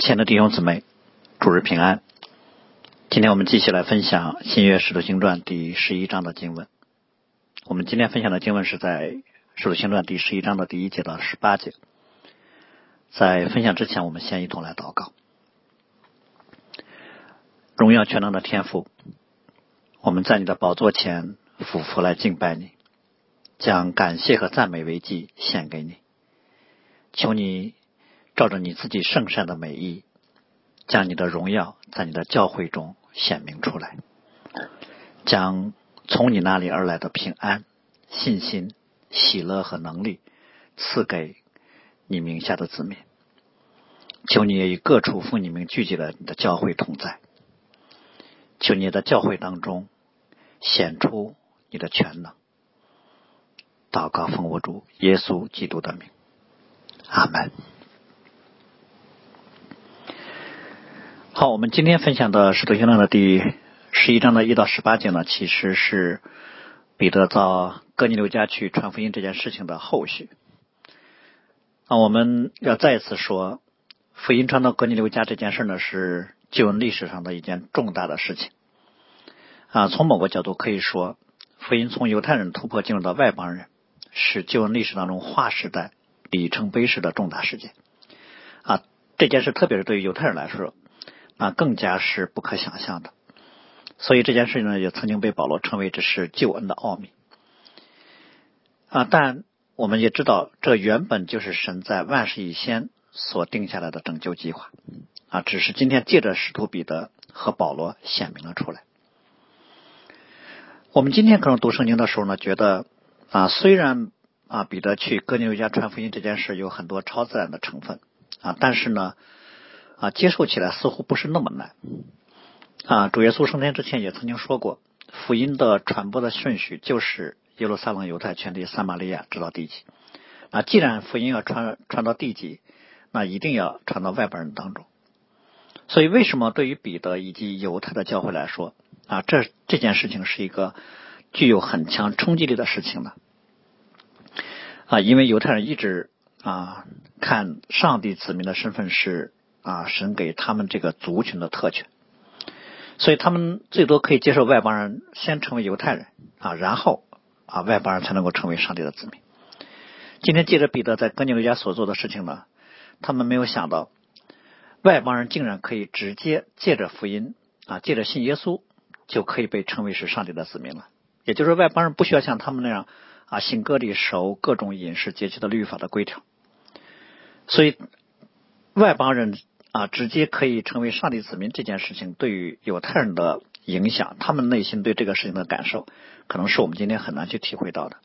亲爱的弟兄姊妹，主日平安。今天我们继续来分享《新约使徒行传》第十一章的经文。我们今天分享的经文是在《使徒行传》第十一章的第一节到十八节。在分享之前，我们先一同来祷告。荣耀全能的天父，我们在你的宝座前俯伏来敬拜你，将感谢和赞美为祭献给你。求你。照着你自己圣善的美意，将你的荣耀在你的教会中显明出来，将从你那里而来的平安、信心、喜乐和能力赐给你名下的子民。求你也与各处妇女们聚集的你的教会同在。求你在教会当中显出你的全能。祷告奉我主耶稣基督的名，阿门。好，我们今天分享的《使徒行传》的第十一章的一到十八节呢，其实是彼得到哥尼流家去传福音这件事情的后续。啊，我们要再一次说，福音传到哥尼流家这件事呢，是旧恩历史上的一件重大的事情。啊，从某个角度可以说，福音从犹太人突破进入到外邦人，是旧恩历史当中划时代、里程碑式的重大事件。啊，这件事特别是对于犹太人来说。啊，更加是不可想象的。所以这件事情呢，也曾经被保罗称为这是救恩的奥秘。啊，但我们也知道，这原本就是神在万事以先所定下来的拯救计划。啊，只是今天借着使徒彼得和保罗显明了出来。我们今天可能读圣经的时候呢，觉得啊，虽然啊彼得去哥尼流家传福音这件事有很多超自然的成分啊，但是呢。啊，接受起来似乎不是那么难。啊，主耶稣升天之前也曾经说过，福音的传播的顺序就是耶路撒冷、犹太、全地、撒玛利亚，直到地极。啊，既然福音要传传到地极，那一定要传到外邦人当中。所以，为什么对于彼得以及犹太的教会来说，啊，这这件事情是一个具有很强冲击力的事情呢？啊，因为犹太人一直啊看上帝子民的身份是。啊，神给他们这个族群的特权，所以他们最多可以接受外邦人先成为犹太人啊，然后啊外邦人才能够成为上帝的子民。今天借着彼得在哥尼流家所做的事情呢，他们没有想到外邦人竟然可以直接借着福音啊，借着信耶稣就可以被称为是上帝的子民了。也就是说，外邦人不需要像他们那样啊行割礼、守各种饮食节期的律法的规条，所以外邦人。啊，直接可以成为上帝子民这件事情，对于犹太人的影响，他们内心对这个事情的感受，可能是我们今天很难去体会到的。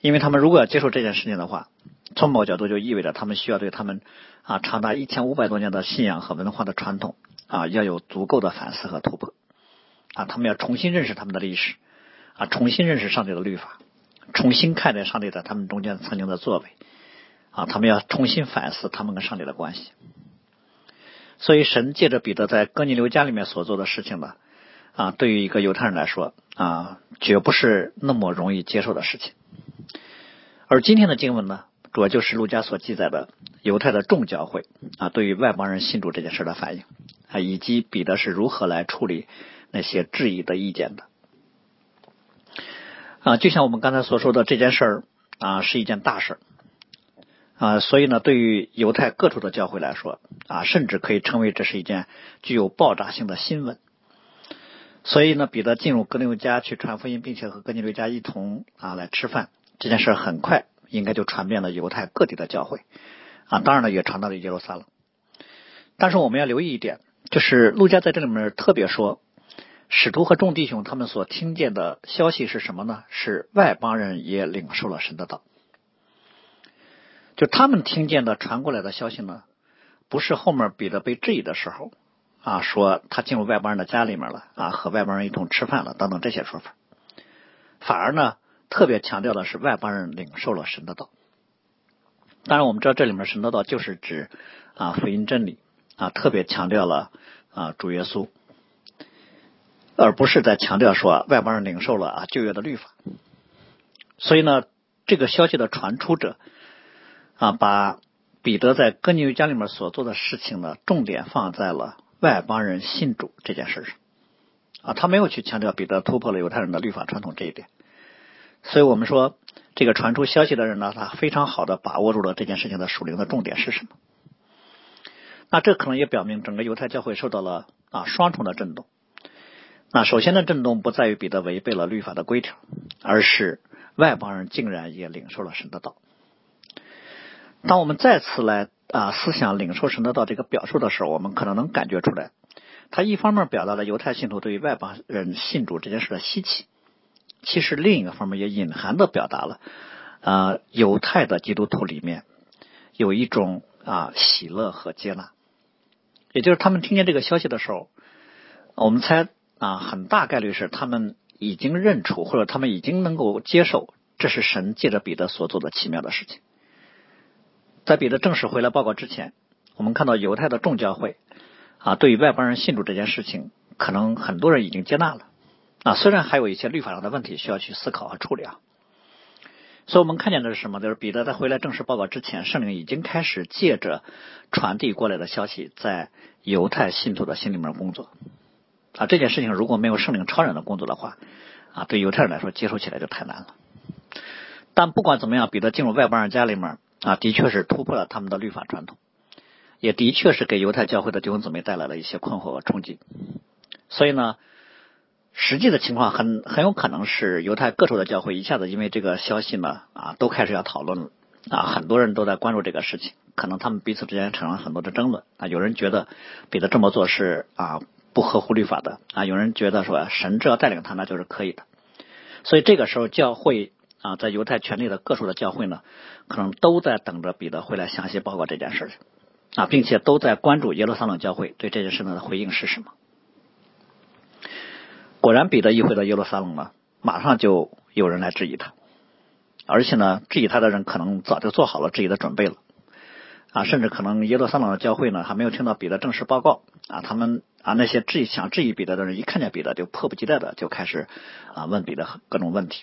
因为他们如果要接受这件事情的话，从某角度就意味着他们需要对他们啊长达一千五百多年的信仰和文化的传统啊要有足够的反思和突破啊，他们要重新认识他们的历史啊，重新认识上帝的律法，重新看待上帝在他们中间曾经的作为啊，他们要重新反思他们跟上帝的关系。所以，神借着彼得在哥尼流家里面所做的事情呢，啊，对于一个犹太人来说啊，绝不是那么容易接受的事情。而今天的经文呢，主要就是路加所记载的犹太的众教会啊，对于外邦人信主这件事的反应啊，以及彼得是如何来处理那些质疑的意见的啊，就像我们刚才所说的这件事儿啊，是一件大事儿。啊，所以呢，对于犹太各处的教会来说，啊，甚至可以称为这是一件具有爆炸性的新闻。所以呢，彼得进入格尼流家去传福音，并且和格尼流家一同啊来吃饭，这件事很快应该就传遍了犹太各地的教会，啊，当然了，也传到了耶路撒冷。但是我们要留意一点，就是路加在这里面特别说，使徒和众弟兄他们所听见的消息是什么呢？是外邦人也领受了神的道。就他们听见的传过来的消息呢，不是后面彼得被质疑的时候啊，说他进入外邦人的家里面了啊，和外邦人一同吃饭了等等这些说法，反而呢特别强调的是外邦人领受了神的道。当然我们知道这里面神的道就是指啊福音真理啊，特别强调了啊主耶稣，而不是在强调说外邦人领受了啊旧约的律法。所以呢，这个消息的传出者。啊，把彼得在哥尼流家里面所做的事情呢，重点放在了外邦人信主这件事上啊，他没有去强调彼得突破了犹太人的律法传统这一点。所以我们说，这个传出消息的人呢，他非常好的把握住了这件事情的属灵的重点是什么。那这可能也表明整个犹太教会受到了啊双重的震动。那首先的震动不在于彼得违背了律法的规条，而是外邦人竟然也领受了神的道。当我们再次来啊思想领受神的道这个表述的时候，我们可能能感觉出来，他一方面表达了犹太信徒对于外邦人信主这件事的稀奇，其实另一个方面也隐含的表达了啊犹太的基督徒里面有一种啊喜乐和接纳，也就是他们听见这个消息的时候，我们猜啊很大概率是他们已经认出或者他们已经能够接受，这是神借着彼得所做的奇妙的事情。在彼得正式回来报告之前，我们看到犹太的众教会啊，对于外邦人信主这件事情，可能很多人已经接纳了啊。虽然还有一些律法上的问题需要去思考和处理啊。所以我们看见的是什么？就是彼得在回来正式报告之前，圣灵已经开始借着传递过来的消息，在犹太信徒的心里面工作啊。这件事情如果没有圣灵超然的工作的话啊，对犹太人来说接受起来就太难了。但不管怎么样，彼得进入外邦人家里面。啊，的确是突破了他们的律法传统，也的确是给犹太教会的弟兄姊妹带来了一些困惑和冲击。所以呢，实际的情况很很有可能是犹太各处的教会一下子因为这个消息呢啊，都开始要讨论了啊，很多人都在关注这个事情，可能他们彼此之间产生了很多的争论啊。有人觉得彼得这么做是啊不合乎律法的啊，有人觉得说神只要带领他那就是可以的。所以这个时候教会。啊，在犹太权力的各处的教会呢，可能都在等着彼得回来详细报告这件事情啊，并且都在关注耶路撒冷教会对这件事情的回应是什么。果然，彼得一回到耶路撒冷呢，马上就有人来质疑他，而且呢，质疑他的人可能早就做好了质疑的准备了啊，甚至可能耶路撒冷的教会呢还没有听到彼得正式报告啊，他们啊那些质疑想质疑彼得的人一看见彼得就迫不及待的就开始啊问彼得各种问题。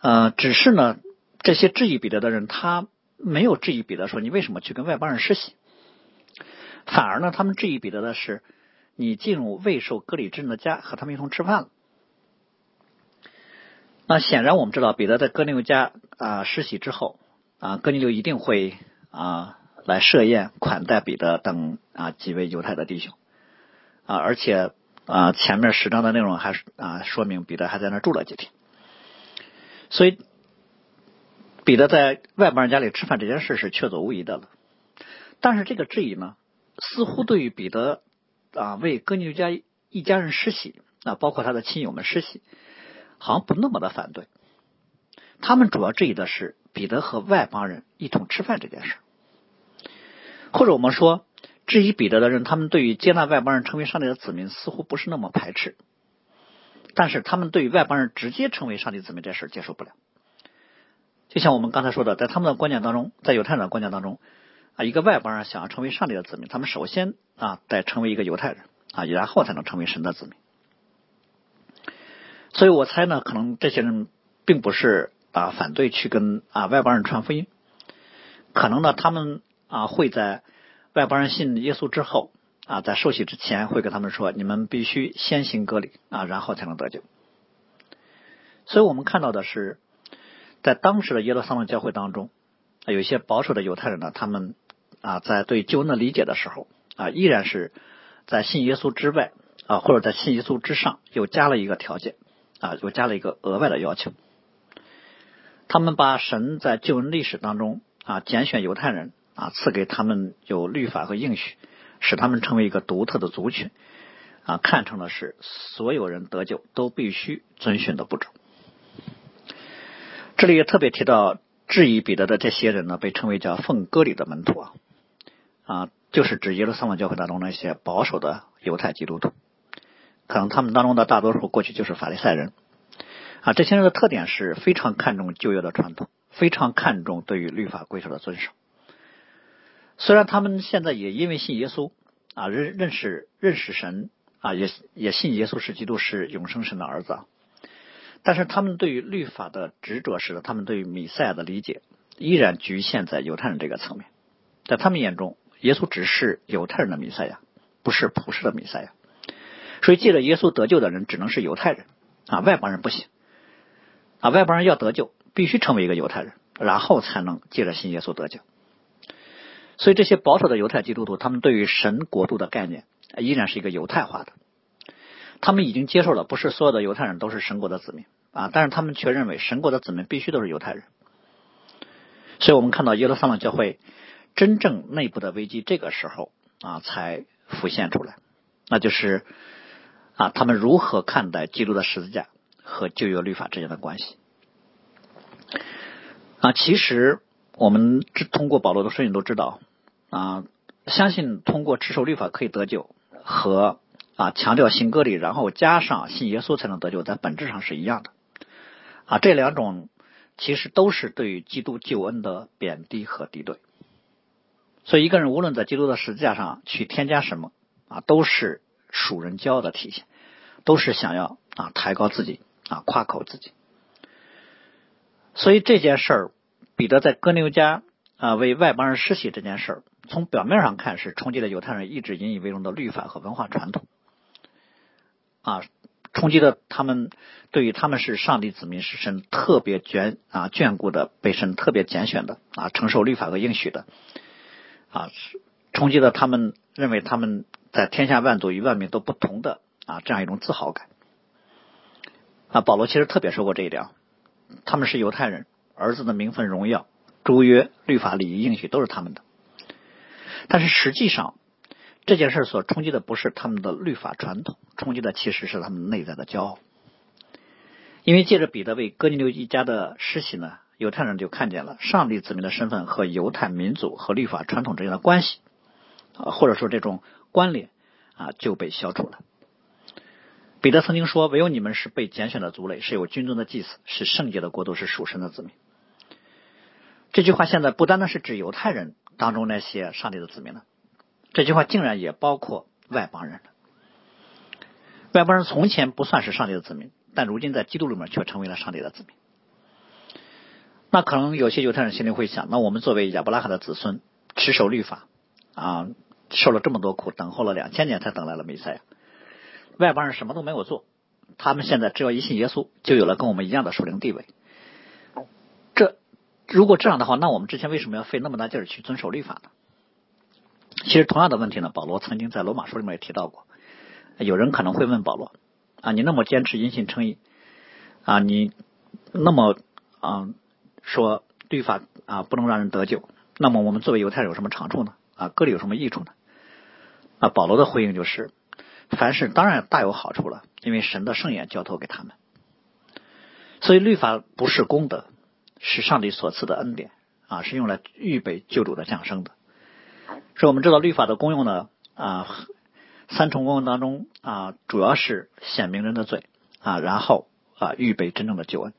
呃，只是呢，这些质疑彼得的人，他没有质疑彼得说你为什么去跟外邦人施洗，反而呢，他们质疑彼得的是你进入未受割礼之人的家和他们一同吃饭了。那显然我们知道，彼得在哥尼流家啊施洗之后啊，哥尼流一定会啊来设宴款待彼得等啊几位犹太的弟兄啊，而且啊前面十章的内容还是啊说明彼得还在那住了几天。所以，彼得在外邦人家里吃饭这件事是确凿无疑的了。但是这个质疑呢，似乎对于彼得啊为哥尼流家一家人施洗啊，包括他的亲友们施洗，好像不那么的反对。他们主要质疑的是彼得和外邦人一同吃饭这件事，或者我们说，质疑彼得的人，他们对于接纳外邦人成为上帝的子民，似乎不是那么排斥。但是他们对外邦人直接成为上帝子民这事接受不了，就像我们刚才说的，在他们的观念当中，在犹太人的观念当中啊，一个外邦人想要成为上帝的子民，他们首先啊得成为一个犹太人啊，然后才能成为神的子民。所以我猜呢，可能这些人并不是啊反对去跟啊外邦人传福音，可能呢他们啊会在外邦人信耶稣之后。啊，在受洗之前会跟他们说，你们必须先行割礼啊，然后才能得救。所以我们看到的是，在当时的耶路撒冷教会当中，有一些保守的犹太人呢，他们啊在对救恩的理解的时候啊，依然是在信耶稣之外啊，或者在信耶稣之上又加了一个条件啊，又加了一个额外的要求。他们把神在救恩历史当中啊拣选犹太人啊，赐给他们有律法和应许。使他们成为一个独特的族群啊，看成了是所有人得救都必须遵循的步骤。这里也特别提到质疑彼得的这些人呢，被称为叫奉割礼的门徒啊，啊，就是指耶路撒冷教会当中那些保守的犹太基督徒，可能他们当中的大多数过去就是法利赛人啊。这些人的特点是非常看重旧约的传统，非常看重对于律法规则的遵守。虽然他们现在也因为信耶稣啊认认识认识神啊也也信耶稣是基督是永生神的儿子，但是他们对于律法的执着使得他们对于弥赛亚的理解依然局限在犹太人这个层面，在他们眼中，耶稣只是犹太人的弥赛亚，不是普世的弥赛亚。所以，借着耶稣得救的人只能是犹太人啊，外邦人不行啊，外邦人要得救，必须成为一个犹太人，然后才能借着信耶稣得救。所以，这些保守的犹太基督徒，他们对于神国度的概念依然是一个犹太化的。他们已经接受了，不是所有的犹太人都是神国的子民啊，但是他们却认为神国的子民必须都是犹太人。所以我们看到耶路撒冷教会真正内部的危机，这个时候啊才浮现出来，那就是啊他们如何看待基督的十字架和旧约律法之间的关系啊？其实我们通过保罗的书信都知道啊，相信通过持守律法可以得救和。啊，强调信割礼，然后加上信耶稣才能得救，在本质上是一样的。啊，这两种其实都是对于基督救恩的贬低和敌对。所以，一个人无论在基督的十字架上去添加什么，啊，都是属人骄傲的体现，都是想要啊抬高自己，啊夸口自己。所以这件事儿，彼得在哥牛家啊为外邦人施洗这件事儿，从表面上看是冲击了犹太人一直引以为荣的律法和文化传统。啊，冲击的他们对于他们是上帝子民，是神特别眷啊眷顾的，被神特别拣选的啊，承受律法和应许的啊，冲击了他们认为他们在天下万族与万民都不同的啊这样一种自豪感啊。保罗其实特别说过这一点，他们是犹太人，儿子的名分、荣耀、诸约、律法、礼仪、应许都是他们的，但是实际上。这件事所冲击的不是他们的律法传统，冲击的其实是他们内在的骄傲。因为借着彼得为哥尼流一家的施洗呢，犹太人就看见了上帝子民的身份和犹太民族和律法传统之间的关系，啊，或者说这种关联啊就被消除了。彼得曾经说：“唯有你们是被拣选的族类，是有君尊的祭司，是圣洁的国度，是属神的子民。”这句话现在不单单是指犹太人当中那些上帝的子民呢。这句话竟然也包括外邦人了。外邦人从前不算是上帝的子民，但如今在基督里面却成为了上帝的子民。那可能有些犹太人心里会想：那我们作为亚伯拉罕的子孙，持守律法啊，受了这么多苦，等候了两千年才等来了弥赛亚。外邦人什么都没有做，他们现在只要一信耶稣，就有了跟我们一样的属灵地位。如果这样的话，那我们之前为什么要费那么大劲儿去遵守律法呢？其实同样的问题呢，保罗曾经在罗马书里面也提到过。有人可能会问保罗：啊，你那么坚持因信称义啊，你那么啊说律法啊不能让人得救，那么我们作为犹太人有什么长处呢？啊，割礼有什么益处呢？啊，保罗的回应就是：凡事当然大有好处了，因为神的圣言交托给他们。所以律法不是功德，是上帝所赐的恩典啊，是用来预备救主的降生的。所以我们知道律法的功用呢啊，三重功用当中啊，主要是显明人的罪啊，然后啊预备真正的救恩。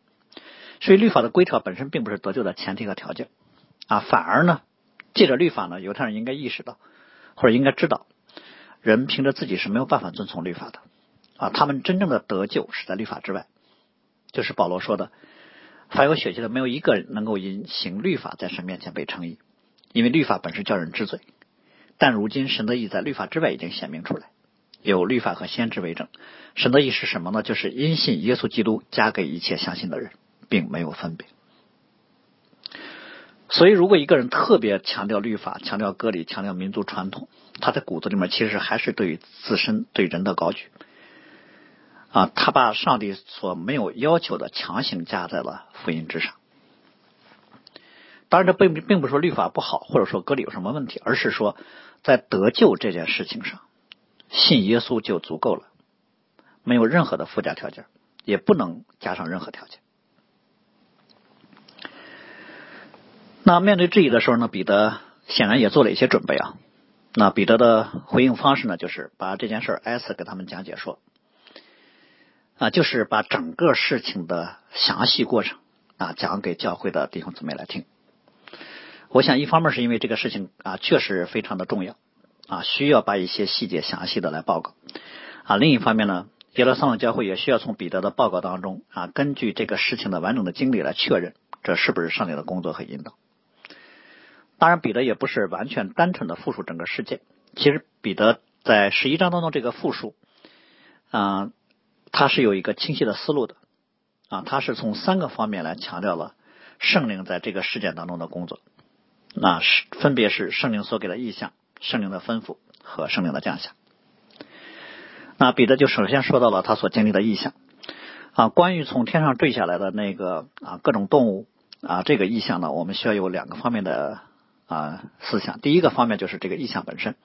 所以律法的规条本身并不是得救的前提和条件啊，反而呢，借着律法呢，犹太人应该意识到或者应该知道，人凭着自己是没有办法遵从律法的啊，他们真正的得救是在律法之外，就是保罗说的，凡有血气的，没有一个人能够因行律法在神面前被称义。因为律法本是叫人知罪，但如今神的意在律法之外已经显明出来，有律法和先知为证。神的意是什么呢？就是因信耶稣基督加给一切相信的人，并没有分别。所以，如果一个人特别强调律法、强调割礼、强调民族传统，他在骨子里面其实还是对于自身对人的高举啊，他把上帝所没有要求的强行加在了福音之上。当然，这并并不是说律法不好，或者说割礼有什么问题，而是说在得救这件事情上，信耶稣就足够了，没有任何的附加条件，也不能加上任何条件。那面对质疑的时候呢，彼得显然也做了一些准备啊。那彼得的回应方式呢，就是把这件事儿挨次给他们讲解说，啊，就是把整个事情的详细过程啊讲给教会的弟兄姊妹来听。我想，一方面是因为这个事情啊，确实非常的重要啊，需要把一些细节详细的来报告啊。另一方面呢，耶路撒冷教会也需要从彼得的报告当中啊，根据这个事情的完整的经历来确认这是不是上帝的工作和引导当然，彼得也不是完全单纯的复述整个事件。其实，彼得在十一章当中这个复述，啊，他是有一个清晰的思路的，啊，他是从三个方面来强调了圣灵在这个事件当中的工作，那是分别是圣灵所给的意象、圣灵的吩咐和圣灵的降下。那彼得就首先说到了他所经历的意象，啊，关于从天上坠下来的那个啊各种动物啊这个意象呢，我们需要有两个方面的。啊，思想第一个方面就是这个意象本身。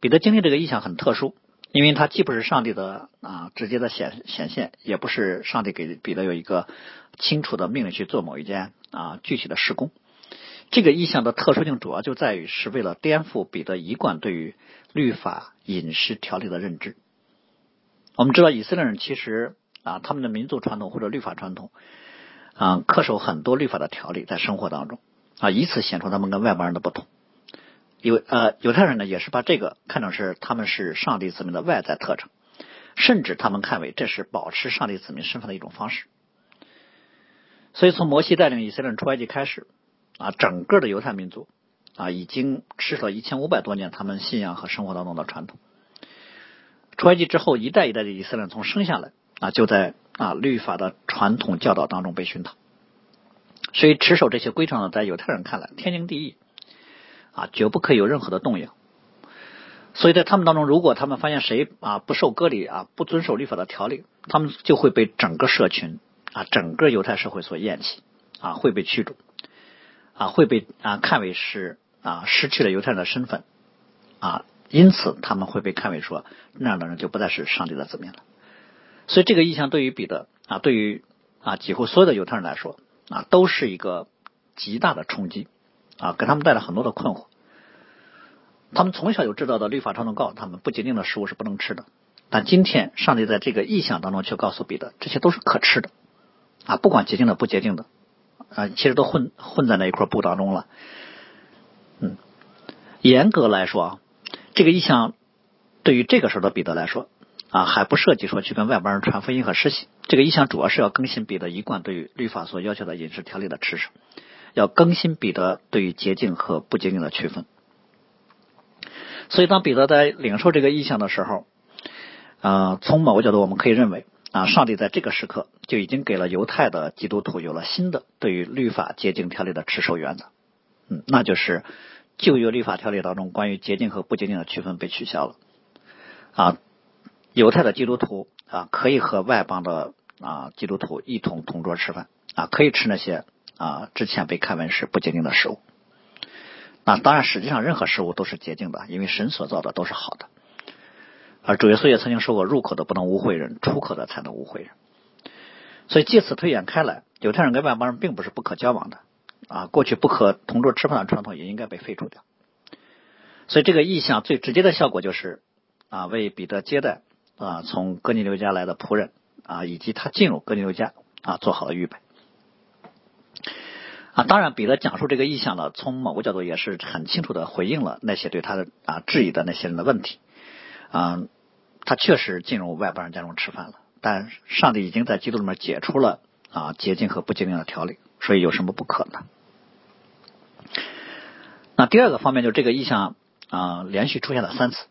彼得经历这个意象很特殊，因为他既不是上帝的啊直接的显显现，也不是上帝给彼得有一个清楚的命令去做某一件啊具体的施工。这个意象的特殊性主要就在于是为了颠覆彼得一贯对于律法饮食条例的认知。我们知道以色列人其实啊他们的民族传统或者律法传统啊恪守很多律法的条例在生活当中。啊，以此显出他们跟外邦人的不同。因为呃，犹太人呢也是把这个看成是他们是上帝子民的外在特征，甚至他们看为这是保持上帝子民身份的一种方式。所以从摩西带领以色列人出埃及开始，啊，整个的犹太民族啊已经持守了一千五百多年他们信仰和生活当中的传统。出埃及之后，一代一代的以色列人从生下来啊就在啊律法的传统教导当中被熏陶。所以持守这些规程呢，在犹太人看来天经地义，啊，绝不可以有任何的动摇。所以在他们当中，如果他们发现谁啊不受割礼啊，不遵守律法的条例，他们就会被整个社群啊，整个犹太社会所厌弃啊，会被驱逐啊，会被啊看为是啊失去了犹太人的身份啊，因此他们会被看为说那样的人就不再是上帝的子民了。所以这个意象对于彼得啊，对于啊几乎所有的犹太人来说。啊，都是一个极大的冲击啊，给他们带来很多的困惑。他们从小就知道的律法传统告诉他们，不洁净的食物是不能吃的。但今天上帝在这个意象当中却告诉彼得，这些都是可吃的啊，不管洁净的不洁净的啊，其实都混混在那一块布当中了。嗯，严格来说啊，这个意象对于这个时候的彼得来说。啊，还不涉及说去跟外邦人传福音和实习。这个意向主要是要更新彼得一贯对于律法所要求的饮食条例的持守，要更新彼得对于洁净和不洁净的区分。所以，当彼得在领受这个意向的时候，啊，从某个角度我们可以认为，啊，上帝在这个时刻就已经给了犹太的基督徒有了新的对于律法洁净条例的持守原则。嗯，那就是旧约律法条例当中关于洁净和不洁净的区分被取消了。啊。犹太的基督徒啊，可以和外邦的啊基督徒一同同桌吃饭啊，可以吃那些啊之前被看为是不洁净的食物。那当然，实际上任何食物都是洁净的，因为神所造的都是好的。而主耶稣也曾经说过：“入口的不能污秽人，出口的才能污秽人。”所以借此推演开来，犹太人跟外邦人并不是不可交往的啊。过去不可同桌吃饭的传统也应该被废除掉。所以这个意象最直接的效果就是啊，为彼得接待。啊，从哥尼流家来的仆人啊，以及他进入哥尼流家啊，做好了预备啊。当然，彼得讲述这个意象呢，从某个角度也是很清楚的回应了那些对他的啊质疑的那些人的问题啊。他确实进入外邦人家中吃饭了，但上帝已经在基督里面解除了啊洁净和不洁净的条例，所以有什么不可呢？那第二个方面就是这个意象啊，连续出现了三次。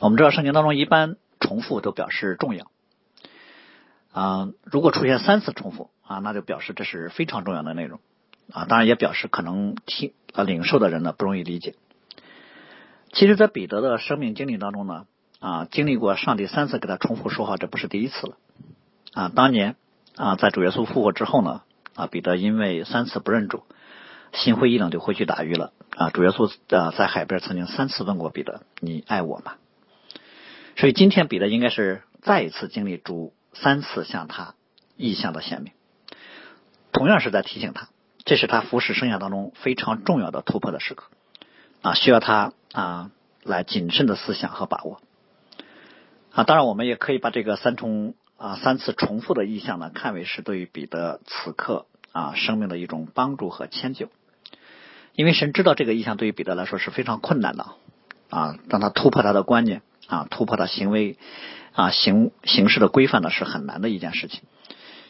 我们知道圣经当中一般。重复都表示重要啊，如果出现三次重复啊，那就表示这是非常重要的内容啊，当然也表示可能听啊领受的人呢不容易理解。其实，在彼得的生命经历当中呢啊，经历过上帝三次给他重复说话，这不是第一次了啊。当年啊，在主耶稣复活之后呢啊，彼得因为三次不认主，心灰意冷就回去打鱼了啊。主耶稣啊在海边曾经三次问过彼得：“你爱我吗？”所以今天彼得应该是再一次经历主三次向他意向的显明，同样是在提醒他，这是他服侍生涯当中非常重要的突破的时刻啊，需要他啊来谨慎的思想和把握啊。当然，我们也可以把这个三重啊三次重复的意向呢，看为是对于彼得此刻啊生命的一种帮助和迁就，因为神知道这个意向对于彼得来说是非常困难的啊，让他突破他的观念。啊，突破他行为啊行行事的规范呢是很难的一件事情，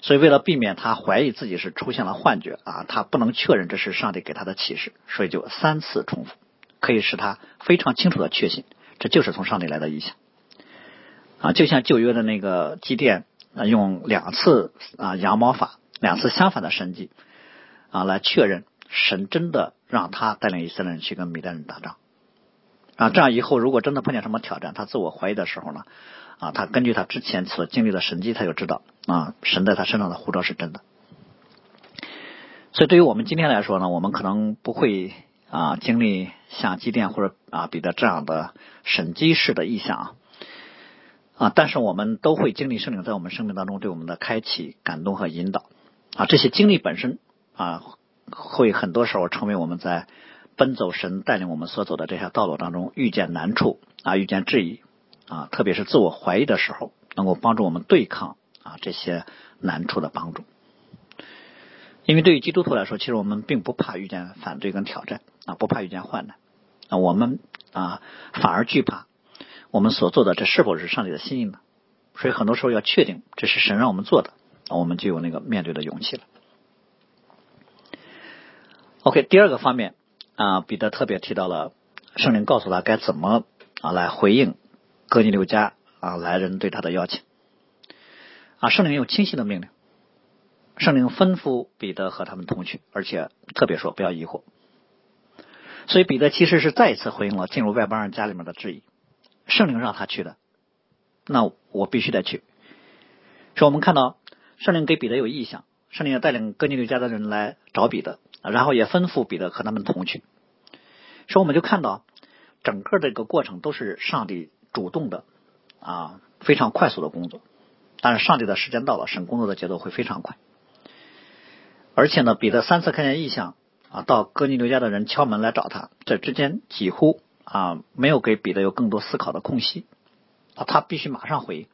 所以为了避免他怀疑自己是出现了幻觉啊，他不能确认这是上帝给他的启示，所以就三次重复，可以使他非常清楚的确信这就是从上帝来的意象啊，就像旧约的那个祭奠啊，用两次啊羊毛法，两次相反的神迹啊来确认神真的让他带领以色列人去跟米甸人打仗啊，这样以后如果真的碰见什么挑战，他自我怀疑的时候呢？啊，他根据他之前所经历的神迹，他就知道啊，神在他身上的护照是真的。所以，对于我们今天来说呢，我们可能不会啊经历像基甸或者啊彼得这样的神迹式的意象啊，但是我们都会经历圣灵在我们生命当中对我们的开启、感动和引导啊。这些经历本身啊，会很多时候成为我们在奔走神带领我们所走的这条道路当中遇见难处啊，遇见质疑。啊，特别是自我怀疑的时候，能够帮助我们对抗啊这些难处的帮助。因为对于基督徒来说，其实我们并不怕遇见反对跟挑战啊，不怕遇见患难啊，我们啊反而惧怕我们所做的这是否是上帝的心意呢？所以很多时候要确定这是神让我们做的，我们就有那个面对的勇气了。OK，第二个方面啊，彼得特别提到了圣灵告诉他该怎么啊来回应。哥尼流家啊，来人对他的邀请啊，圣灵有清晰的命令，圣灵吩咐彼得和他们同去，而且特别说不要疑惑。所以彼得其实是再一次回应了进入外邦人家里面的质疑，圣灵让他去的，那我必须得去。说我们看到圣灵给彼得有意向，圣灵要带领哥尼流家的人来找彼得，然后也吩咐彼得和他们同去。说我们就看到整个这个过程都是上帝。主动的啊，非常快速的工作，但是上帝的时间到了，神工作的节奏会非常快。而且呢，彼得三次看见异象啊，到哥尼流家的人敲门来找他，这之间几乎啊没有给彼得有更多思考的空隙啊，他必须马上回应。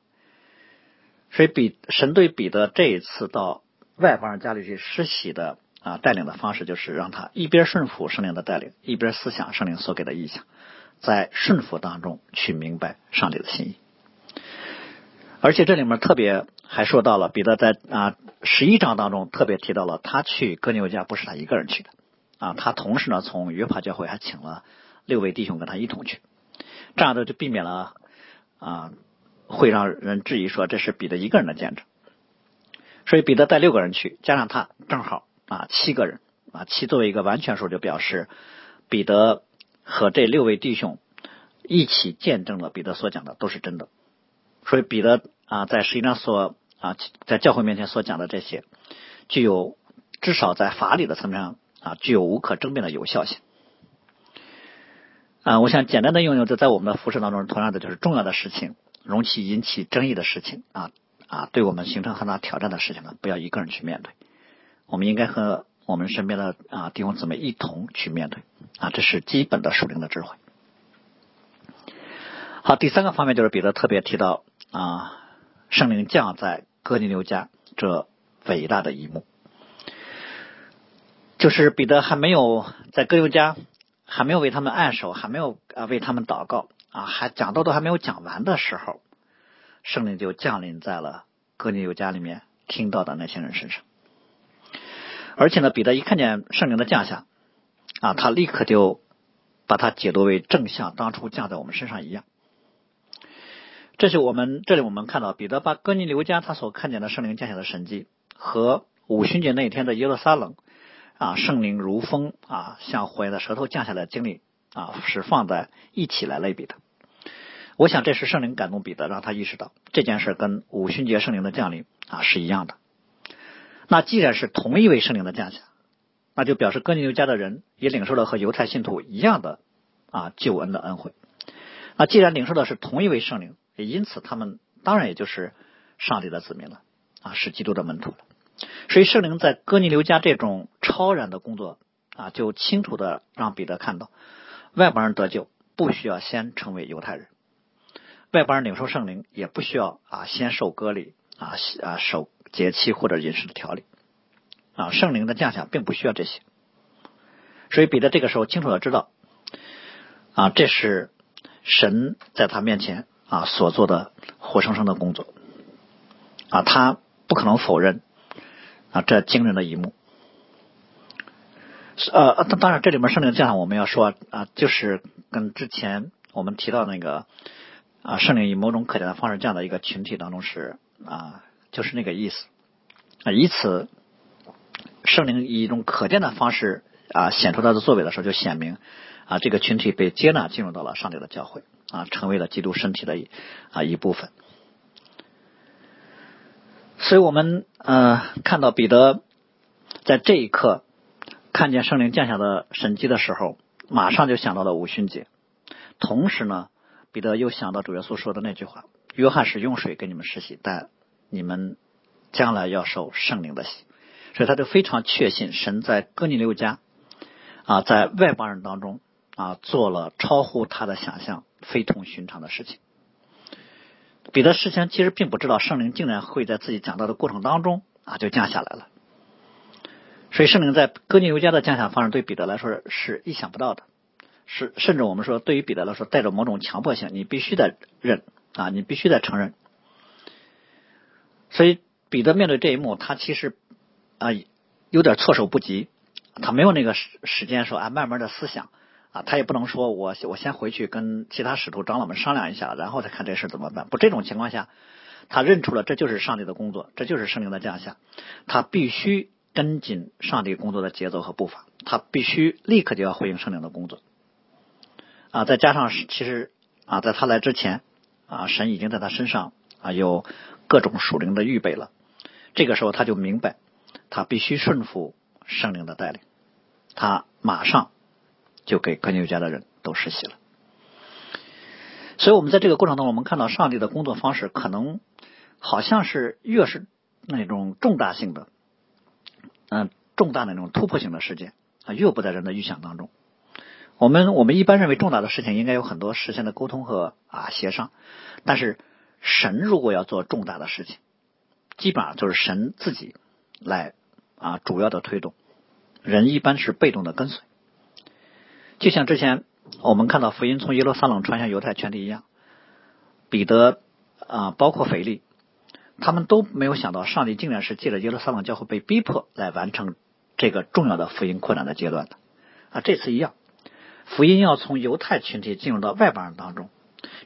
所以彼神对彼得这一次到外邦人家里去施洗的啊带领的方式，就是让他一边顺服圣灵的带领，一边思想圣灵所给的意象。在顺服当中去明白上帝的心意，而且这里面特别还说到了彼得在啊十一章当中特别提到了他去哥尼维家不是他一个人去的。啊，他同时呢从约帕教会还请了六位弟兄跟他一同去，这样的就避免了啊会让人质疑说这是彼得一个人的见证，所以彼得带六个人去，加上他正好啊七个人。啊七作为一个完全数就表示彼得。和这六位弟兄一起见证了彼得所讲的都是真的，所以彼得啊在实际上所啊在教会面前所讲的这些，具有至少在法理的层面上啊具有无可争辩的有效性。啊，我想简单的应用这在我们的服饰当中，同样的就是重要的事情，容其引起争议的事情啊啊，对我们形成很大挑战的事情呢，不要一个人去面对，我们应该和。我们身边的啊弟兄姊妹一同去面对啊，这是基本的属灵的智慧。好，第三个方面就是彼得特别提到啊，圣灵降在哥尼流家这伟大的一幕，就是彼得还没有在哥尼流家，还没有为他们按手，还没有啊为他们祷告啊，还讲道都还没有讲完的时候，圣灵就降临在了哥尼流家里面听到的那些人身上。而且呢，彼得一看见圣灵的降下，啊，他立刻就把它解读为正像当初降在我们身上一样。这是我们这里我们看到彼得把哥尼流家他所看见的圣灵降下的神迹和五旬节那一天的耶路撒冷啊圣灵如风啊像火焰的舌头降下来的经历啊是放在一起来类比的。我想这是圣灵感动彼得，让他意识到这件事跟五旬节圣灵的降临啊是一样的。那既然是同一位圣灵的降下，那就表示哥尼流家的人也领受了和犹太信徒一样的啊救恩的恩惠。那既然领受的是同一位圣灵，也因此他们当然也就是上帝的子民了啊，是基督的门徒了。所以圣灵在哥尼流家这种超然的工作啊，就清楚的让彼得看到，外邦人得救不需要先成为犹太人，外邦人领受圣灵也不需要啊先受割礼啊啊受。节气或者饮食的调理。啊，圣灵的降下并不需要这些，所以彼得这个时候清楚的知道啊，这是神在他面前啊所做的活生生的工作。啊，他不可能否认啊，这惊人的一幕。呃，当然这里面圣灵降下，我们要说啊，就是跟之前我们提到那个啊，圣灵以某种可见的方式降的一个群体当中是啊，就是那个意思啊，以此圣灵以一种可见的方式啊显出他的作为的时候，就显明啊，这个群体被接纳进入到了上帝的教会啊，成为了基督身体的一啊一部分。所以我们呃看到彼得在这一刻。看见圣灵降下的神迹的时候，马上就想到了五旬节。同时呢，彼得又想到主耶稣说的那句话：“约翰是用水给你们施洗，但你们将来要受圣灵的洗。”所以他就非常确信神在哥尼流家啊，在外邦人当中啊，做了超乎他的想象、非同寻常的事情。彼得事先其实并不知道圣灵竟然会在自己讲道的过程当中啊，就降下来了。所以圣灵在哥尼流家的降下方式对彼得来说是意想不到的，是甚至我们说对于彼得来说带着某种强迫性，你必须得认啊，你必须得承认。所以彼得面对这一幕，他其实啊有点措手不及，他没有那个时时间说啊慢慢的思想啊，他也不能说我我先回去跟其他使徒长老们商量一下，然后再看这事怎么办。不，这种情况下，他认出了这就是上帝的工作，这就是圣灵的降下，他必须。跟紧上帝工作的节奏和步伐，他必须立刻就要回应圣灵的工作啊！再加上其实啊，在他来之前啊，神已经在他身上啊有各种属灵的预备了。这个时候他就明白，他必须顺服圣灵的带领。他马上就给哥尼家的人都实习了。所以，我们在这个过程当中，我们看到上帝的工作方式，可能好像是越是那种重大性的。嗯，重大的那种突破性的事件啊，越不在人的预想当中。我们我们一般认为重大的事情应该有很多事先的沟通和啊协商，但是神如果要做重大的事情，基本上就是神自己来啊主要的推动，人一般是被动的跟随。就像之前我们看到福音从耶路撒冷传向犹太全体一样，彼得啊，包括腓力。他们都没有想到，上帝竟然是借着耶路撒冷教会被逼迫来完成这个重要的福音扩展的阶段的啊！这次一样，福音要从犹太群体进入到外邦人当中，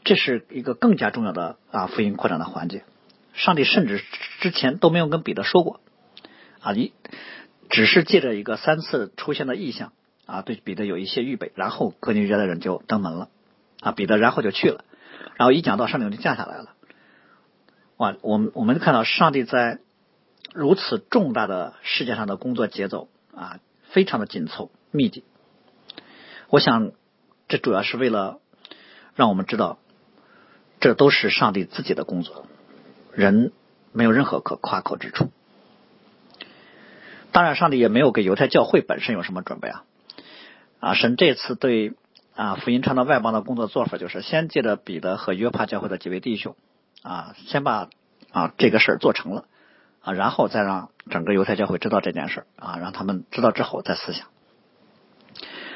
这是一个更加重要的啊福音扩展的环节。上帝甚至之前都没有跟彼得说过啊，一只是借着一个三次出现的意象啊，对彼得有一些预备，然后哥尼家的人就登门了啊，彼得然后就去了，然后一讲到上帝就降下来了。哇，我们我们看到上帝在如此重大的世界上的工作节奏啊，非常的紧凑密集。我想，这主要是为了让我们知道，这都是上帝自己的工作，人没有任何可夸口之处。当然，上帝也没有给犹太教会本身有什么准备啊。啊，神这次对啊福音传到外邦的工作做法，就是先借着彼得和约帕教会的几位弟兄。啊，先把啊这个事儿做成了啊，然后再让整个犹太教会知道这件事啊，让他们知道之后再思想。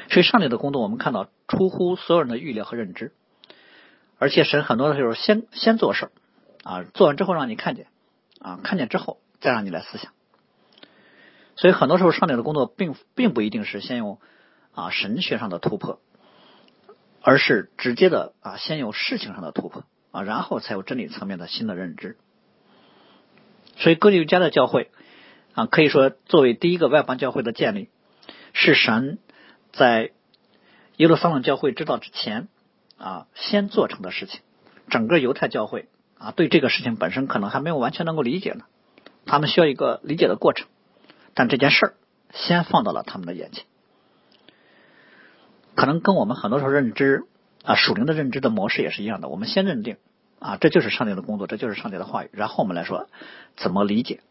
所以上帝的工作，我们看到出乎所有人的预料和认知，而且神很多的时候先先做事啊，做完之后让你看见啊，看见之后再让你来思想。所以很多时候上帝的工作并并不一定是先有啊神学上的突破，而是直接的啊先有事情上的突破。啊，然后才有真理层面的新的认知。所以哥尼家的教会啊，可以说作为第一个外邦教会的建立，是神在耶路撒冷教会知道之前啊先做成的事情。整个犹太教会啊，对这个事情本身可能还没有完全能够理解呢，他们需要一个理解的过程。但这件事儿先放到了他们的眼前，可能跟我们很多时候认知。啊，属灵的认知的模式也是一样的。我们先认定啊，这就是上帝的工作，这就是上帝的话语，然后我们来说怎么理解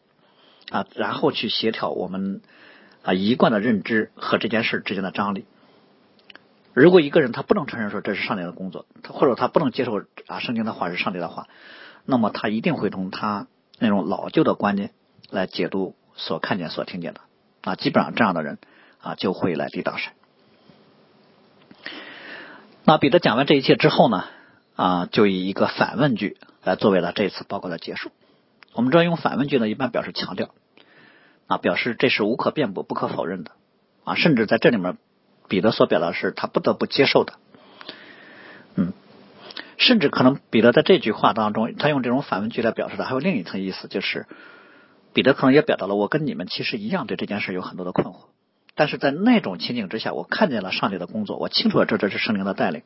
啊，然后去协调我们啊一贯的认知和这件事之间的张力。如果一个人他不能承认说这是上帝的工作，他或者他不能接受啊圣经的话是上帝的话，那么他一定会从他那种老旧的观念来解读所看见、所听见的啊。基本上这样的人啊就会来抵挡神。那彼得讲完这一切之后呢，啊，就以一个反问句来作为了这次报告的结束。我们知道用反问句呢，一般表示强调，啊，表示这是无可辩驳、不可否认的啊，甚至在这里面，彼得所表达是他不得不接受的，嗯，甚至可能彼得在这句话当中，他用这种反问句来表示的还有另一层意思，就是彼得可能也表达了我跟你们其实一样对这件事有很多的困惑，但是在那种情景之下，我看见了上帝的工作，我清楚了这这是圣灵的带领，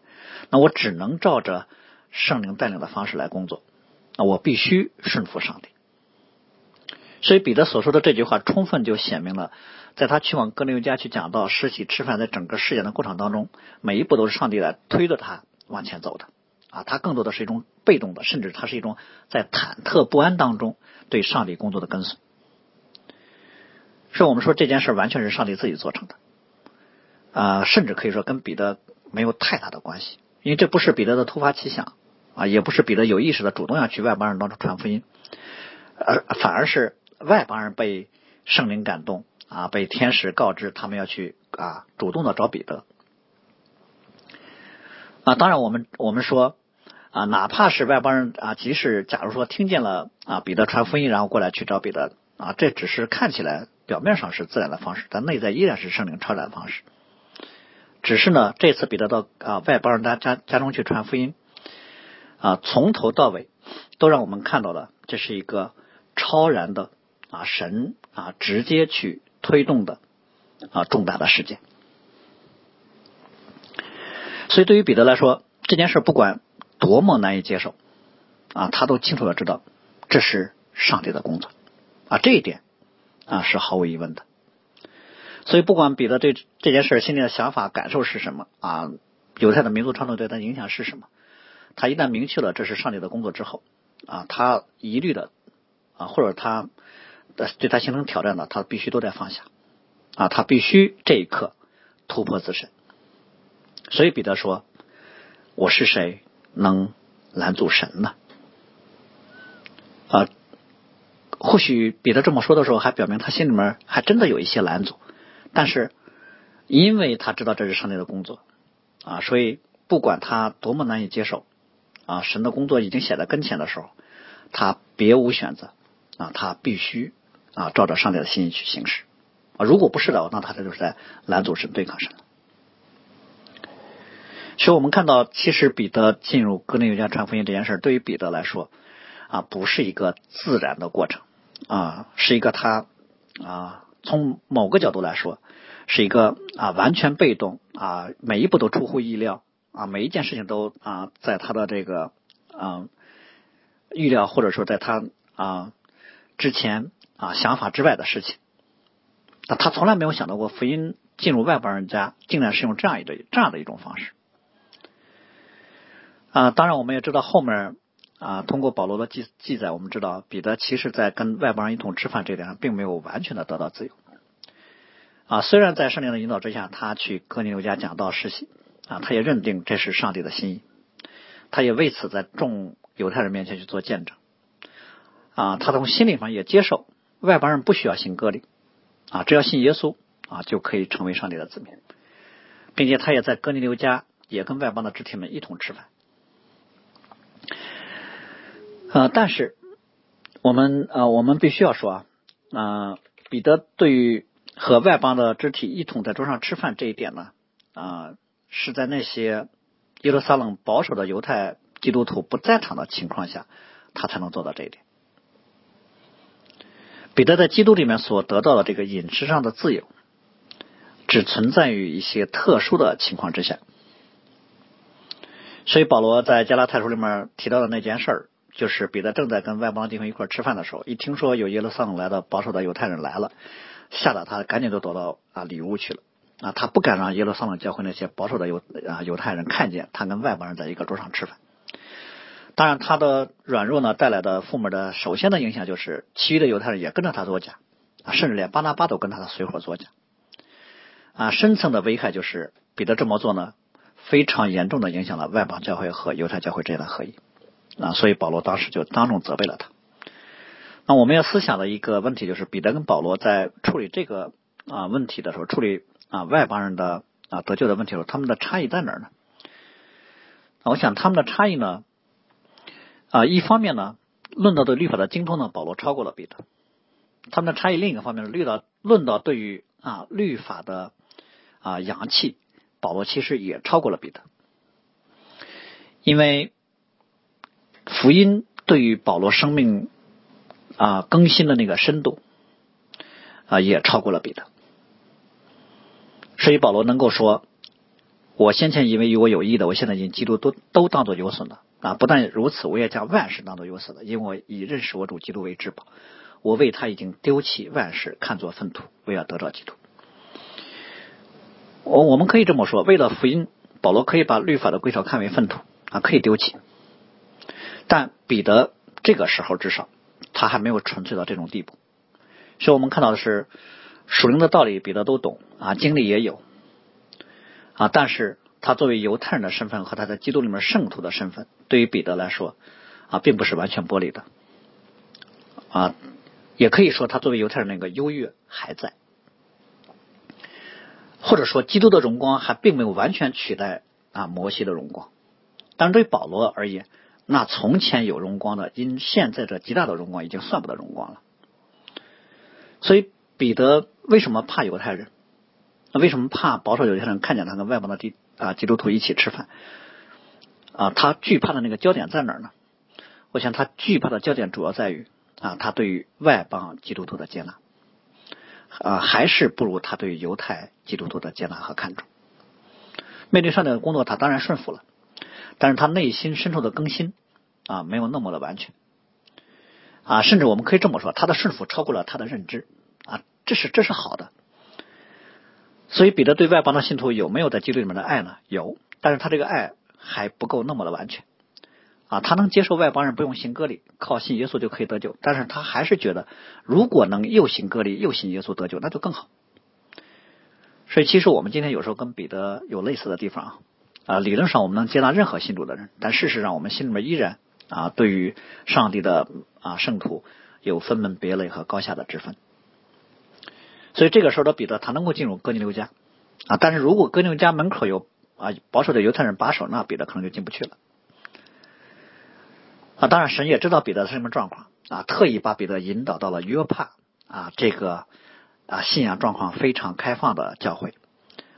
那我只能照着圣灵带领的方式来工作，那我必须顺服上帝。所以彼得所说的这句话，充分就显明了，在他去往哥林家去讲到施洗吃饭，在整个事件的过程当中，每一步都是上帝来推着他往前走的啊，他更多的是一种被动的，甚至他是一种在忐忑不安当中对上帝工作的跟随。所以我们说这件事完全是上帝自己做成的啊，甚至可以说跟彼得没有太大的关系，因为这不是彼得的突发奇想啊，也不是彼得有意识的主动要去外邦人当中传福音，而反而是。外邦人被圣灵感动啊，被天使告知他们要去啊，主动的找彼得啊。当然，我们我们说啊，哪怕是外邦人啊，即使假如说听见了啊彼得传福音，然后过来去找彼得啊，这只是看起来表面上是自然的方式，但内在依然是圣灵超然的方式。只是呢，这次彼得到啊外邦人家家家中去传福音啊，从头到尾都让我们看到了这是一个超然的。啊，神啊，直接去推动的啊重大的事件，所以对于彼得来说，这件事不管多么难以接受啊，他都清楚的知道这是上帝的工作啊，这一点啊是毫无疑问的。所以不管彼得对这件事心里的想法感受是什么啊，犹太的民族传统对他影响是什么，他一旦明确了这是上帝的工作之后啊，他一律的啊，或者他。对他形成挑战的，他必须都得放下啊！他必须这一刻突破自身。所以彼得说：“我是谁能拦阻神呢？”啊，或许彼得这么说的时候，还表明他心里面还真的有一些拦阻。但是，因为他知道这是上帝的工作啊，所以不管他多么难以接受啊，神的工作已经写在跟前的时候，他别无选择啊，他必须。啊，照着上帝的心意去行事啊！如果不是的，那他这就是在拦阻神、对抗神。所以，我们看到，其实彼得进入哥林流家传福音这件事，对于彼得来说啊，不是一个自然的过程啊，是一个他啊，从某个角度来说，是一个啊完全被动啊，每一步都出乎意料啊，每一件事情都啊在他的这个啊预料或者说在他啊之前。啊，想法之外的事情，那他从来没有想到过福音进入外邦人家，竟然是用这样一个这样的一种方式。啊，当然我们也知道后面啊，通过保罗的记记载，我们知道彼得其实在跟外邦人一同吃饭这点上，并没有完全的得到自由。啊，虽然在圣灵的引导之下，他去哥尼流家讲道实习，啊，他也认定这是上帝的心意，他也为此在众犹太人面前去做见证。啊，他从心理上也接受。外邦人不需要信割礼啊，只要信耶稣啊，就可以成为上帝的子民，并且他也在哥尼流家也跟外邦的肢体们一同吃饭。呃，但是我们呃，我们必须要说啊，彼得对于和外邦的肢体一同在桌上吃饭这一点呢啊，是在那些耶路撒冷保守的犹太基督徒不在场的情况下，他才能做到这一点。彼得在基督里面所得到的这个饮食上的自由，只存在于一些特殊的情况之下。所以保罗在加拉太书里面提到的那件事儿，就是彼得正在跟外邦弟兄一块吃饭的时候，一听说有耶路撒冷来的保守的犹太人来了，吓得他赶紧就躲到啊里屋去了啊，他不敢让耶路撒冷教会那些保守的犹啊犹太人看见他跟外邦人在一个桌上吃饭。当然，他的软弱呢带来的负面的首先的影响就是，其余的犹太人也跟着他作假啊，甚至连巴拿巴都跟他的随伙作假啊。深层的危害就是，彼得这么做呢，非常严重的影响了外邦教会和犹太教会之间的合一啊。所以保罗当时就当众责备了他。那我们要思想的一个问题就是，彼得跟保罗在处理这个啊问题的时候，处理啊外邦人的啊得救的问题的时候，他们的差异在哪儿呢？我想他们的差异呢？啊，一方面呢，论到的律法的精通呢，保罗超过了彼得。他们的差异另一个方面，是，律到论到对于啊律法的啊阳气，保罗其实也超过了彼得，因为福音对于保罗生命啊更新的那个深度啊也超过了彼得，所以保罗能够说，我先前以为与我有益的，我现在已经基督都都当做有损了啊！不但如此，我也将万事当做有损了，因为我以认识我主基督为至宝。我为他已经丢弃万事，看作粪土，为了得到基督。我我们可以这么说：为了福音，保罗可以把律法的规条看为粪土啊，可以丢弃。但彼得这个时候至少他还没有纯粹到这种地步。所以我们看到的是属灵的道理，彼得都懂啊，经历也有啊。但是他作为犹太人的身份和他在基督里面圣徒的身份，对于彼得来说啊，并不是完全剥离的啊。也可以说，他作为犹太人那个优越还在，或者说，基督的荣光还并没有完全取代啊摩西的荣光。但对保罗而言，那从前有荣光的，因现在这极大的荣光已经算不得荣光了。所以彼得为什么怕犹太人？那为什么怕保守犹太人看见他跟外邦的基啊基督徒一起吃饭？啊，他惧怕的那个焦点在哪呢？我想他惧怕的焦点主要在于。啊，他对于外邦基督徒的接纳，啊，还是不如他对犹太基督徒的接纳和看重。面对上帝的工作，他当然顺服了，但是他内心深处的更新啊，没有那么的完全。啊，甚至我们可以这么说，他的顺服超过了他的认知啊，这是这是好的。所以彼得对外邦的信徒有没有在基督里面的爱呢？有，但是他这个爱还不够那么的完全。啊，他能接受外邦人不用行割礼，靠信耶稣就可以得救，但是他还是觉得，如果能又行割礼又信耶稣得救，那就更好。所以，其实我们今天有时候跟彼得有类似的地方啊。啊，理论上我们能接纳任何信主的人，但事实上我们心里面依然啊，对于上帝的啊圣徒有分门别类和高下的之分。所以这个时候的彼得，他能够进入哥尼流家啊，但是如果哥尼流家门口有啊保守的犹太人把守，那彼得可能就进不去了。啊，当然，神也知道彼得是什么状况啊，特意把彼得引导到了约帕啊这个啊信仰状况非常开放的教会，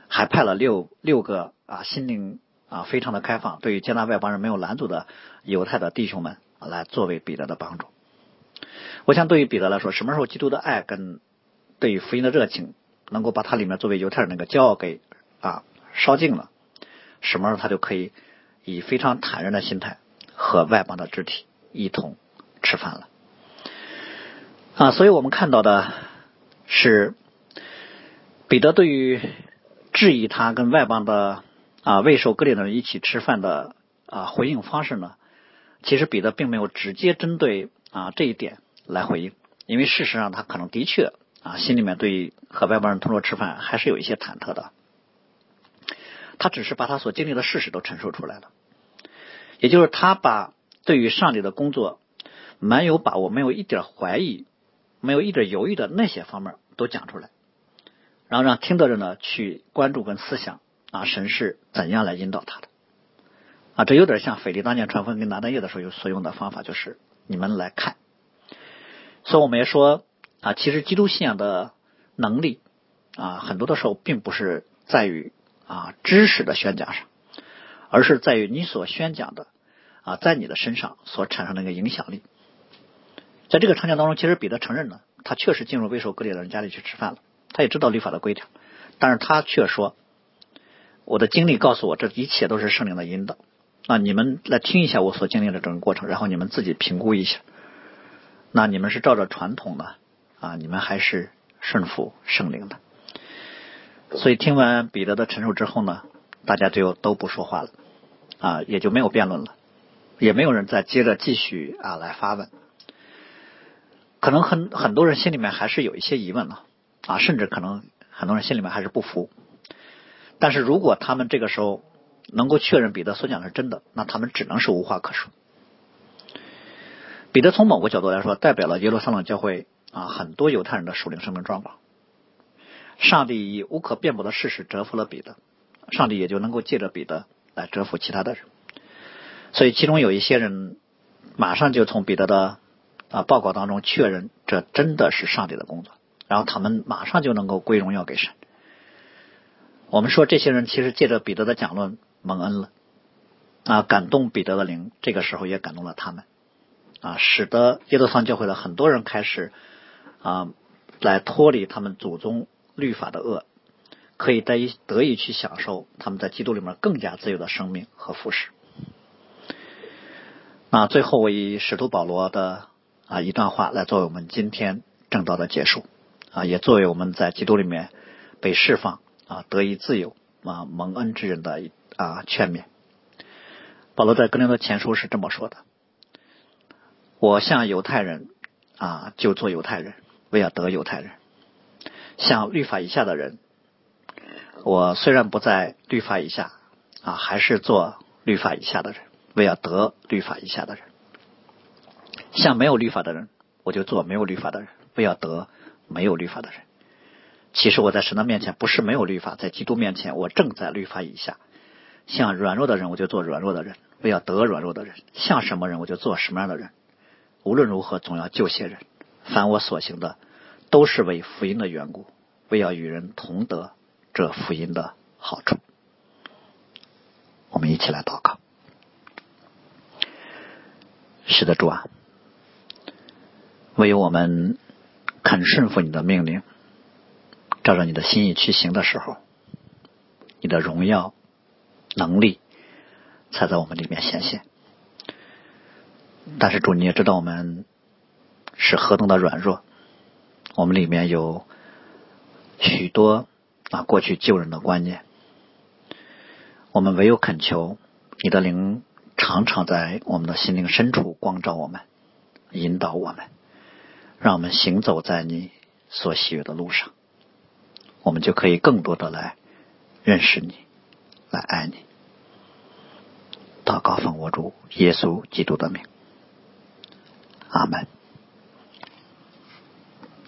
还派了六六个啊心灵啊非常的开放，对于接纳外邦人没有拦阻的犹太的弟兄们来作为彼得的帮助。我想，对于彼得来说，什么时候基督的爱跟对于福音的热情能够把它里面作为犹太人那个骄傲给啊烧尽了，什么时候他就可以以非常坦然的心态。和外邦的肢体一同吃饭了啊，所以我们看到的是彼得对于质疑他跟外邦的啊未受割礼的人一起吃饭的啊回应方式呢，其实彼得并没有直接针对啊这一点来回应，因为事实上他可能的确啊心里面对和外邦人同桌吃饭还是有一些忐忑的，他只是把他所经历的事实都陈述出来了。也就是他把对于上帝的工作蛮有把握、没有一点怀疑、没有一点犹豫的那些方面都讲出来，然后让听的人呢去关注跟思想啊，神是怎样来引导他的啊？这有点像腓力当年传福音跟拿单业的时候所用的方法，就是你们来看。所以我们也说啊，其实基督信仰的能力啊，很多的时候并不是在于啊知识的宣讲上。而是在于你所宣讲的啊，在你的身上所产生的一个影响力。在这个场景当中，其实彼得承认了，他确实进入未受割礼的人家里去吃饭了，他也知道律法的规条，但是他却说：“我的经历告诉我，这一切都是圣灵的引导。那你们来听一下我所经历的整个过程，然后你们自己评估一下。那你们是照着传统的啊，你们还是顺服圣灵的？所以听完彼得的陈述之后呢？”大家就都不说话了，啊，也就没有辩论了，也没有人再接着继续啊来发问。可能很很多人心里面还是有一些疑问了，啊，甚至可能很多人心里面还是不服。但是如果他们这个时候能够确认彼得所讲的是真的，那他们只能是无话可说。彼得从某个角度来说，代表了耶路撒冷教会啊很多犹太人的属灵生命状况。上帝以无可辩驳的事实折服了彼得。上帝也就能够借着彼得来折服其他的人，所以其中有一些人马上就从彼得的啊报告当中确认这真的是上帝的工作，然后他们马上就能够归荣耀给神。我们说这些人其实借着彼得的讲论蒙恩了啊，感动彼得的灵，这个时候也感动了他们啊，使得耶路撒冷教会的很多人开始啊来脱离他们祖宗律法的恶，可以得以得以去享受他们在基督里面更加自由的生命和服饰。那最后我以使徒保罗的啊一段话来作为我们今天正道的结束啊，也作为我们在基督里面被释放。啊，得以自由啊，蒙恩之人的啊劝勉。保罗在格林多前书是这么说的：“我向犹太人啊，就做犹太人，为要得犹太人；像律法以下的人，我虽然不在律法以下啊，还是做律法以下的人，为要得律法以下的人；像没有律法的人，我就做没有律法的人，为要得没有律法的人。”其实我在神的面前不是没有律法，在基督面前我正在律法以下。像软弱的人，我就做软弱的人；为要得软弱的人，像什么人，我就做什么样的人。无论如何，总要救些人。凡我所行的，都是为福音的缘故，为要与人同得这福音的好处。我们一起来祷告。是的，主啊，唯有我们肯顺服你的命令。照着你的心意去行的时候，你的荣耀、能力才在我们里面显现。但是主，你也知道我们是何等的软弱，我们里面有许多啊过去救人的观念，我们唯有恳求你的灵常常在我们的心灵深处光照我们，引导我们，让我们行走在你所喜悦的路上。我们就可以更多的来认识你，来爱你。祷告奉我主耶稣基督的名，阿门。